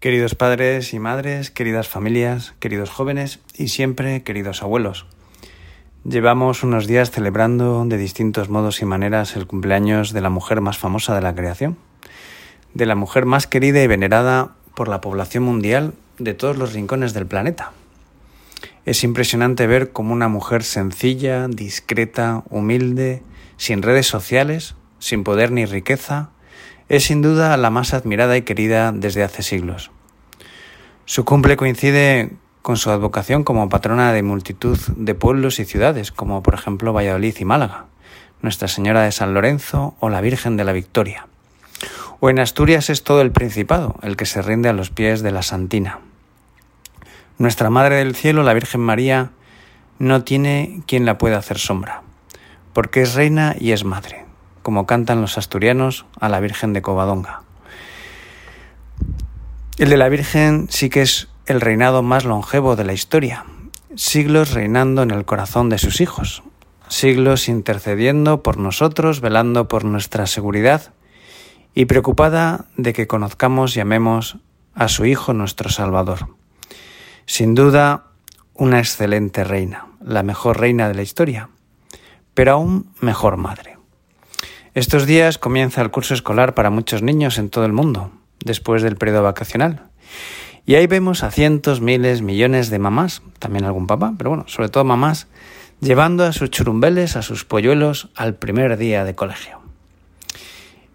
Queridos padres y madres, queridas familias, queridos jóvenes y siempre queridos abuelos. Llevamos unos días celebrando de distintos modos y maneras el cumpleaños de la mujer más famosa de la creación, de la mujer más querida y venerada por la población mundial de todos los rincones del planeta. Es impresionante ver cómo una mujer sencilla, discreta, humilde, sin redes sociales, sin poder ni riqueza, es sin duda la más admirada y querida desde hace siglos. Su cumple coincide con su advocación como patrona de multitud de pueblos y ciudades, como por ejemplo Valladolid y Málaga, Nuestra Señora de San Lorenzo o la Virgen de la Victoria. O en Asturias es todo el Principado, el que se rinde a los pies de la Santina. Nuestra Madre del Cielo, la Virgen María, no tiene quien la pueda hacer sombra, porque es reina y es madre como cantan los asturianos a la Virgen de Covadonga. El de la Virgen sí que es el reinado más longevo de la historia, siglos reinando en el corazón de sus hijos, siglos intercediendo por nosotros, velando por nuestra seguridad y preocupada de que conozcamos y amemos a su Hijo nuestro Salvador. Sin duda, una excelente reina, la mejor reina de la historia, pero aún mejor madre. Estos días comienza el curso escolar para muchos niños en todo el mundo, después del periodo vacacional. Y ahí vemos a cientos, miles, millones de mamás, también algún papá, pero bueno, sobre todo mamás, llevando a sus churumbeles, a sus polluelos, al primer día de colegio.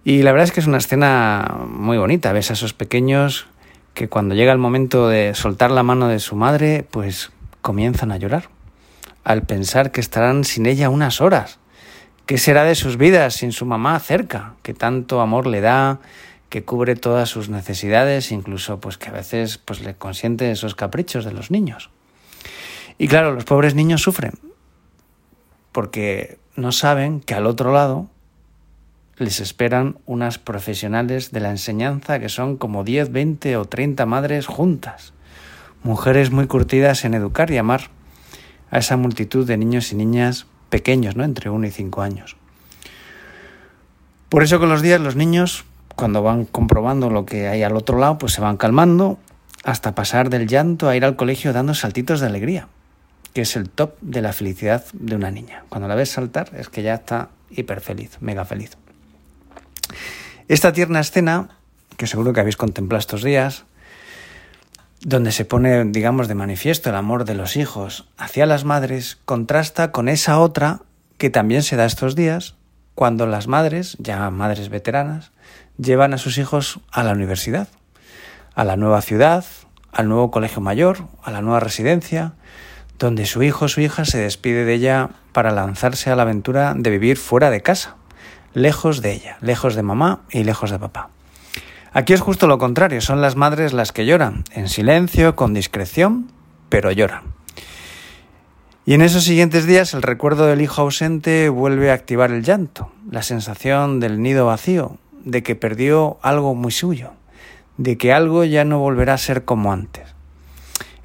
Y la verdad es que es una escena muy bonita. Ves a esos pequeños que cuando llega el momento de soltar la mano de su madre, pues comienzan a llorar, al pensar que estarán sin ella unas horas ¿Qué será de sus vidas sin su mamá cerca, que tanto amor le da, que cubre todas sus necesidades, incluso pues que a veces pues le consiente esos caprichos de los niños? Y claro, los pobres niños sufren porque no saben que al otro lado les esperan unas profesionales de la enseñanza que son como 10, 20 o 30 madres juntas, mujeres muy curtidas en educar y amar a esa multitud de niños y niñas pequeños, ¿no? Entre uno y cinco años. Por eso con los días los niños, cuando van comprobando lo que hay al otro lado, pues se van calmando hasta pasar del llanto a ir al colegio dando saltitos de alegría, que es el top de la felicidad de una niña. Cuando la ves saltar es que ya está hiper feliz, mega feliz. Esta tierna escena, que seguro que habéis contemplado estos días, donde se pone, digamos, de manifiesto el amor de los hijos hacia las madres, contrasta con esa otra que también se da estos días cuando las madres, ya madres veteranas, llevan a sus hijos a la universidad, a la nueva ciudad, al nuevo colegio mayor, a la nueva residencia, donde su hijo o su hija se despide de ella para lanzarse a la aventura de vivir fuera de casa, lejos de ella, lejos de mamá y lejos de papá. Aquí es justo lo contrario, son las madres las que lloran, en silencio, con discreción, pero lloran. Y en esos siguientes días el recuerdo del hijo ausente vuelve a activar el llanto, la sensación del nido vacío, de que perdió algo muy suyo, de que algo ya no volverá a ser como antes.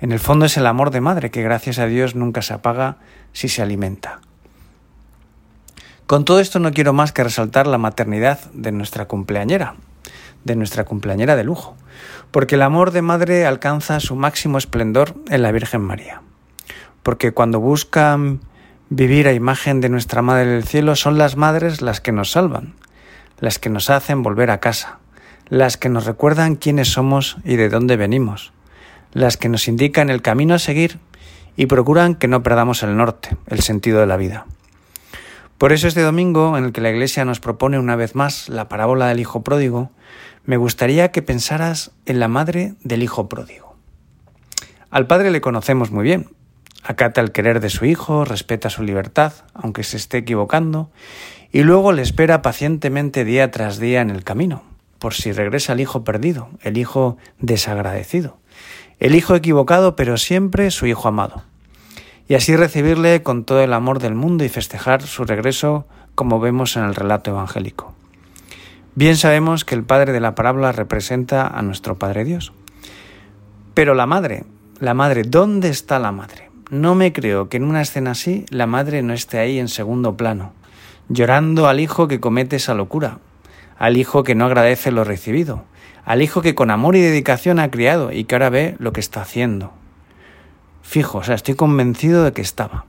En el fondo es el amor de madre que gracias a Dios nunca se apaga si se alimenta. Con todo esto no quiero más que resaltar la maternidad de nuestra cumpleañera, de nuestra cumpleañera de lujo, porque el amor de madre alcanza su máximo esplendor en la Virgen María, porque cuando buscan vivir a imagen de nuestra Madre del Cielo son las madres las que nos salvan, las que nos hacen volver a casa, las que nos recuerdan quiénes somos y de dónde venimos, las que nos indican el camino a seguir y procuran que no perdamos el norte, el sentido de la vida. Por eso este domingo, en el que la Iglesia nos propone una vez más la parábola del Hijo Pródigo, me gustaría que pensaras en la madre del Hijo Pródigo. Al Padre le conocemos muy bien. Acata el querer de su Hijo, respeta su libertad, aunque se esté equivocando, y luego le espera pacientemente día tras día en el camino, por si regresa el Hijo perdido, el Hijo desagradecido, el Hijo equivocado, pero siempre su Hijo amado y así recibirle con todo el amor del mundo y festejar su regreso como vemos en el relato evangélico. Bien sabemos que el Padre de la parábola representa a nuestro Padre Dios. Pero la Madre, la Madre, ¿dónde está la Madre? No me creo que en una escena así la Madre no esté ahí en segundo plano, llorando al Hijo que comete esa locura, al Hijo que no agradece lo recibido, al hijo que con amor y dedicación ha criado y que ahora ve lo que está haciendo. Fijo, o sea, estoy convencido de que estaba.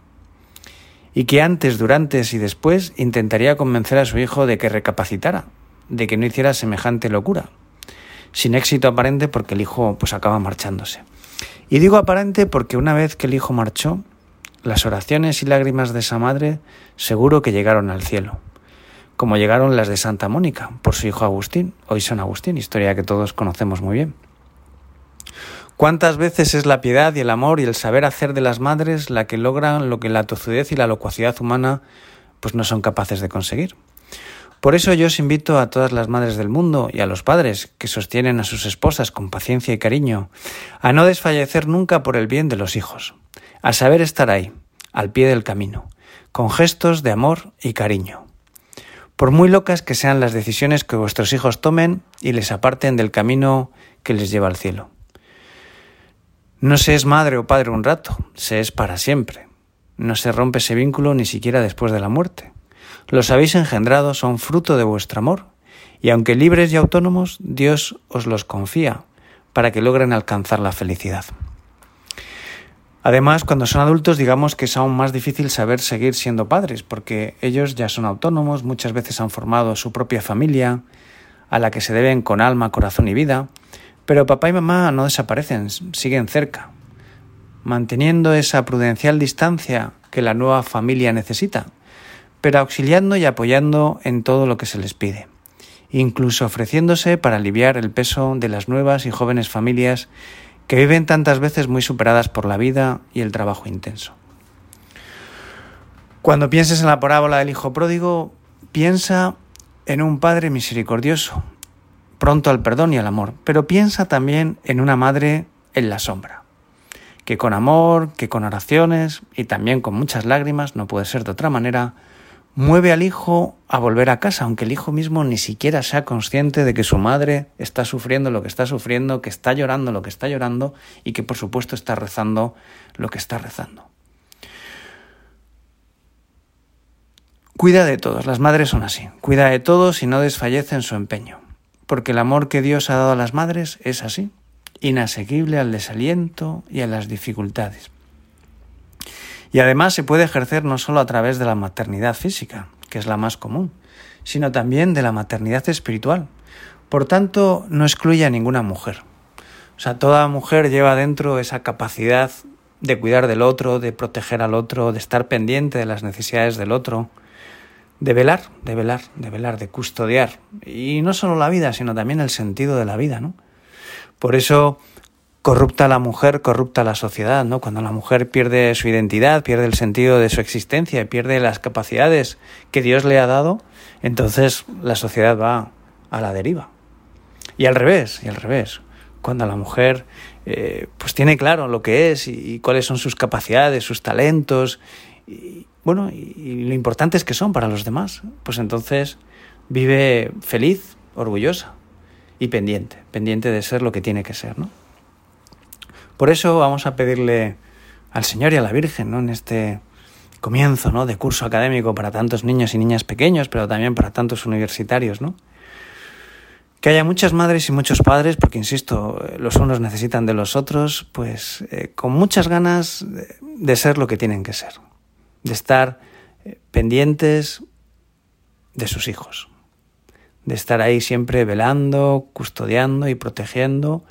Y que antes, durante y después intentaría convencer a su hijo de que recapacitara, de que no hiciera semejante locura. Sin éxito aparente porque el hijo pues acaba marchándose. Y digo aparente porque una vez que el hijo marchó, las oraciones y lágrimas de esa madre seguro que llegaron al cielo, como llegaron las de Santa Mónica por su hijo Agustín, hoy San Agustín, historia que todos conocemos muy bien. ¿Cuántas veces es la piedad y el amor y el saber hacer de las madres la que logran lo que la tozudez y la locuacidad humana pues no son capaces de conseguir? Por eso yo os invito a todas las madres del mundo y a los padres que sostienen a sus esposas con paciencia y cariño a no desfallecer nunca por el bien de los hijos, a saber estar ahí, al pie del camino, con gestos de amor y cariño. Por muy locas que sean las decisiones que vuestros hijos tomen y les aparten del camino que les lleva al cielo. No se es madre o padre un rato, se es para siempre. No se rompe ese vínculo ni siquiera después de la muerte. Los habéis engendrado, son fruto de vuestro amor, y aunque libres y autónomos, Dios os los confía para que logren alcanzar la felicidad. Además, cuando son adultos, digamos que es aún más difícil saber seguir siendo padres, porque ellos ya son autónomos, muchas veces han formado su propia familia, a la que se deben con alma, corazón y vida, pero papá y mamá no desaparecen, siguen cerca, manteniendo esa prudencial distancia que la nueva familia necesita, pero auxiliando y apoyando en todo lo que se les pide, incluso ofreciéndose para aliviar el peso de las nuevas y jóvenes familias que viven tantas veces muy superadas por la vida y el trabajo intenso. Cuando pienses en la parábola del Hijo Pródigo, piensa en un Padre misericordioso, pronto al perdón y al amor, pero piensa también en una Madre en la sombra, que con amor, que con oraciones y también con muchas lágrimas, no puede ser de otra manera, mueve al hijo a volver a casa, aunque el hijo mismo ni siquiera sea consciente de que su madre está sufriendo lo que está sufriendo, que está llorando lo que está llorando y que por supuesto está rezando lo que está rezando. Cuida de todos, las madres son así, cuida de todos y no desfallece en su empeño, porque el amor que Dios ha dado a las madres es así, inasequible al desaliento y a las dificultades. Y además se puede ejercer no solo a través de la maternidad física, que es la más común, sino también de la maternidad espiritual. Por tanto, no excluye a ninguna mujer. O sea, toda mujer lleva dentro esa capacidad de cuidar del otro, de proteger al otro, de estar pendiente de las necesidades del otro, de velar, de velar, de velar, de custodiar. Y no solo la vida, sino también el sentido de la vida, ¿no? Por eso corrupta la mujer, corrupta la sociedad, ¿no? Cuando la mujer pierde su identidad, pierde el sentido de su existencia, pierde las capacidades que Dios le ha dado, entonces la sociedad va a la deriva. Y al revés, y al revés. Cuando la mujer eh, pues tiene claro lo que es y, cuáles son sus capacidades, sus talentos, y bueno, y lo importantes que son para los demás, pues entonces vive feliz, orgullosa y pendiente, pendiente de ser lo que tiene que ser, ¿no? Por eso vamos a pedirle al Señor y a la Virgen, ¿no? En este comienzo, ¿no? De curso académico para tantos niños y niñas pequeños, pero también para tantos universitarios, ¿no? Que haya muchas madres y muchos padres, porque insisto, los unos necesitan de los otros, pues eh, con muchas ganas de, ser lo que tienen que ser, de estar eh, pendientes de sus hijos, de estar ahí siempre velando, custodiando y protegiendo,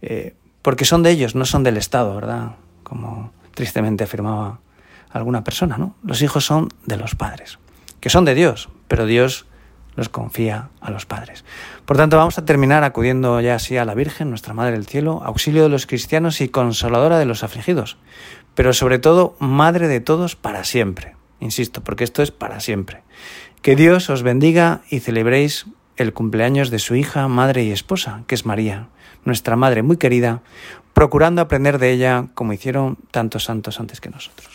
eh, porque son de ellos, no son del Estado, ¿verdad? Como tristemente afirmaba alguna persona, ¿no? Los hijos son de los padres, que son de Dios, pero Dios los confía a los padres. Por tanto, vamos a terminar acudiendo ya así a la Virgen, nuestra Madre del Cielo, auxilio de los cristianos y consoladora de los afligidos, pero sobre todo Madre de todos para siempre. Insisto, porque esto es para siempre. Que Dios os bendiga y celebréis el cumpleaños de su hija, madre y esposa, que es María, nuestra Madre muy querida, procurando aprender de ella como hicieron tantos santos antes que nosotros.